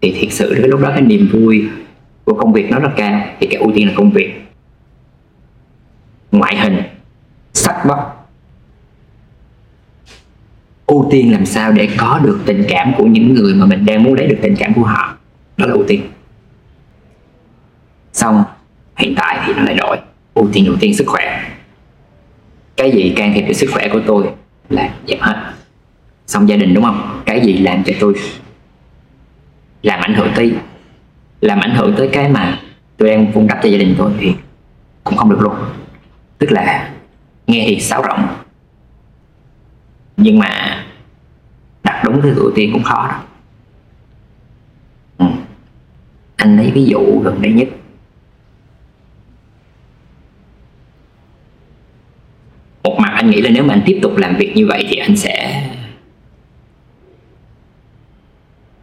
thì thiệt sự cái lúc đó cái niềm vui của công việc nó rất cao, thì cái ưu tiên là công việc. Ngoại hình, sắc vóc ưu tiên làm sao để có được tình cảm của những người mà mình đang muốn lấy được tình cảm của họ, đó là ưu tiên xong, hiện tại thì nó lại đổi. Ưu tiên ưu tiên sức khỏe. Cái gì can thiệp được sức khỏe của tôi là giảm hết. Xong gia đình đúng không? Cái gì làm cho tôi làm ảnh hưởng tới, làm ảnh hưởng tới cái mà tôi đang vun đắp cho gia đình tôi thì cũng không được luôn. Tức là nghe thì sáo rộng. Nhưng mà đặt đúng thứ ưu tiên cũng khó đó. Ừ. anh lấy ví dụ gần đây nhất. Một mặt anh nghĩ là nếu mà anh tiếp tục làm việc như vậy thì anh sẽ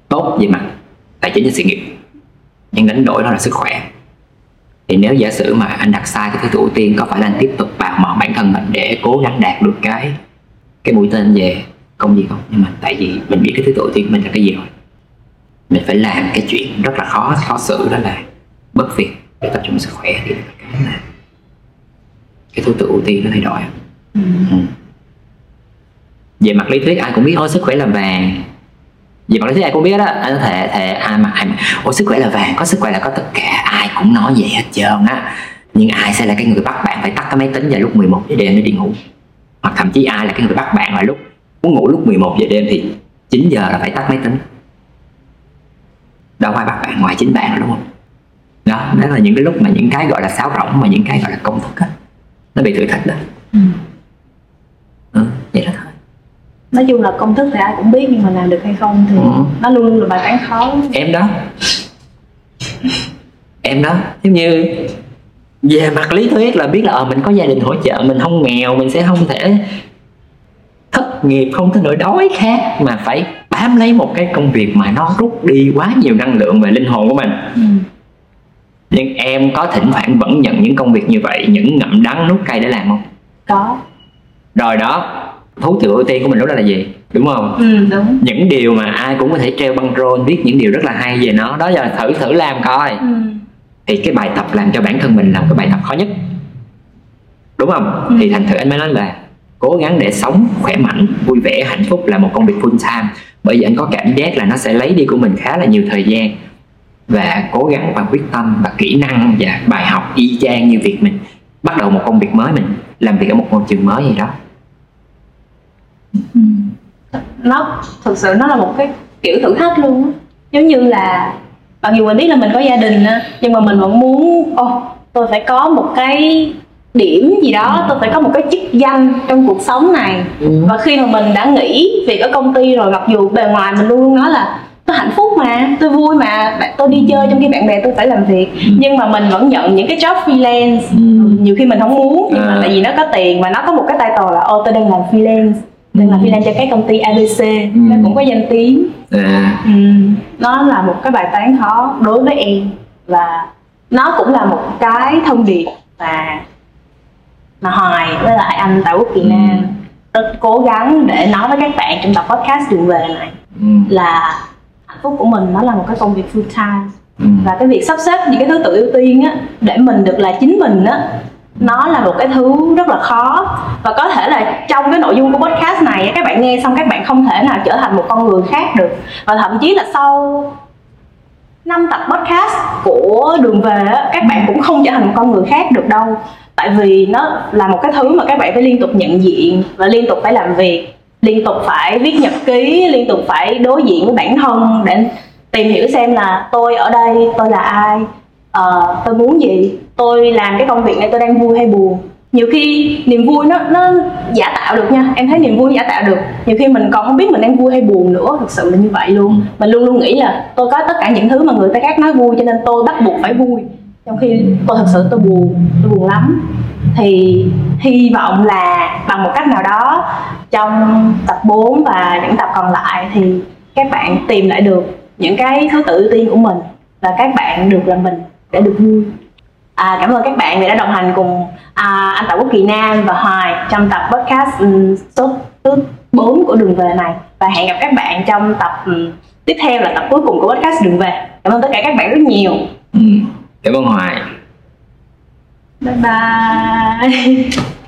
tốt về mặt tài chính và sự nghiệp, nhưng đánh đổi đó là sức khỏe. Thì nếu giả sử mà anh đặt sai cái thứ ưu tiên có phải là anh tiếp tục bào mòn bản thân mình để cố gắng đạt được cái cái mũi tên về công việc không? Nhưng mà tại vì mình biết cái thứ ưu tiên mình là cái gì rồi. Mình phải làm cái chuyện rất là khó khó xử, đó là bất việc để tập trung sức khỏe. Thì cái cái thứ tự ưu tiên nó thay đổi ừ. về mặt lý thuyết ai cũng biết ôi sức khỏe là vàng. Về mặt lý thuyết ai cũng biết đó anh thể thể ai mà ai mà ôi sức khỏe là vàng có sức khỏe là có tất cả ai cũng nói vậy hết trơn á. Nhưng ai sẽ là cái người bắt bạn phải tắt cái máy tính vào lúc 11 giờ đêm để đi ngủ? Hoặc thậm chí ai là cái người bắt bạn là lúc muốn ngủ lúc 11 giờ đêm thì 9 giờ là phải tắt máy tính. Đâu ai bắt bạn ngoài chính bạn đúng không đó đó là những cái lúc mà những cái gọi là sáo rỗng mà những cái gọi là công thức á nó bị thử thách đó. Ừ. ừ, vậy đó thôi. Nói chung là công thức thì ai cũng biết nhưng mà làm được hay không thì Ừ. nó luôn luôn là bài toán khó. Em đó. Em đó. Giống như về mặt lý thuyết là biết là ờ, mình có gia đình hỗ trợ mình không nghèo mình sẽ không thể thất nghiệp không tới nỗi đói khát mà phải bám lấy một cái công việc mà nó rút đi quá nhiều năng lượng về linh hồn của mình. Ừ. nhưng em có thỉnh thoảng vẫn nhận những công việc như vậy những ngậm đắng nuốt cay để làm không? Có rồi đó thú tự ưu tiên của mình lúc đó là gì? Đúng không? Ừ, đúng. Những điều mà ai cũng có thể treo băng rôn viết những điều rất là hay về nó đó giờ thử thử làm coi. Ừ. thì cái bài tập làm cho bản thân mình là một cái bài tập khó nhất. Đúng không? Ừ. thì thành thử anh mới nói là cố gắng để sống khỏe mạnh vui vẻ hạnh phúc là một công việc full time. Bởi vì anh có cảm giác là nó sẽ lấy đi của mình khá là nhiều thời gian. Và cố gắng và quyết tâm và kỹ năng và bài học y chang như việc mình bắt đầu một công việc mới mình làm việc ở một môi trường mới gì đó. Nó thực sự nó là một cái kiểu thử thách luôn á. Giống như là mặc dù mình biết là mình có gia đình á nhưng mà mình vẫn muốn ô tôi phải có một cái điểm gì đó tôi phải có một cái chức danh trong cuộc sống này. Ừ. và khi mà mình đã nghỉ việc ở công ty rồi mặc dù bề ngoài mình luôn luôn nói là tôi hạnh phúc mà tôi vui mà. Tôi đi chơi trong khi bạn bè tôi phải làm việc. Nhưng mà mình vẫn nhận những cái job freelance. Ừ. nhiều khi mình không muốn nhưng mà À. tại vì nó có tiền và nó có một cái title là ô tôi đang làm freelance. Đang làm Ừ. freelance cho cái công ty ABC Ừ. nó cũng có danh tiếng. À, ừ. nó là một cái bài toán khó đối với em. Và nó cũng là một cái thông điệp mà mà hoài với lại anh tại quốc Việt Nam rất cố gắng để nói với các bạn trong tập podcast đường về này. Ừ, là phúc của mình nó là một cái công việc full time. Ừ. và cái việc sắp xếp những cái thứ tự ưu tiên á để mình được là chính mình á nó là một cái thứ rất là khó. Và có thể là trong cái nội dung của podcast này các bạn nghe xong các bạn không thể nào trở thành một con người khác được. Và thậm chí là sau năm tập podcast của đường về các bạn cũng không trở thành một con người khác được đâu. Tại vì nó là một cái thứ mà các bạn phải liên tục nhận diện và liên tục phải làm việc liên tục phải viết nhật ký liên tục phải đối diện với bản thân để tìm hiểu xem là tôi ở đây tôi là ai uh, tôi muốn gì tôi làm cái công việc này tôi đang vui hay buồn. Nhiều khi niềm vui nó nó giả tạo được nha em thấy niềm vui giả tạo được. Nhiều khi mình còn không biết mình đang vui hay buồn nữa thực sự là như vậy luôn. Mình luôn luôn nghĩ là tôi có tất cả những thứ mà người ta khác nói vui cho nên tôi bắt buộc phải vui. Trong khi tôi thật sự tôi buồn tôi buồn lắm. Thì hy vọng là bằng một cách nào đó trong tập 4 và những tập còn lại thì các bạn tìm lại được những cái thứ tự ưu tiên của mình và các bạn được là mình để được vui. À, cảm ơn các bạn vì đã đồng hành cùng à, anh Tạ Quốc Kỳ Nam và Hoài trong tập podcast um, số thứ 4 của đường về này. Và hẹn gặp các bạn trong tập um, tiếp theo là tập cuối cùng của podcast đường về. Cảm ơn tất cả các bạn rất nhiều. Ừ. cảm ơn Hoài. Bye bye *laughs*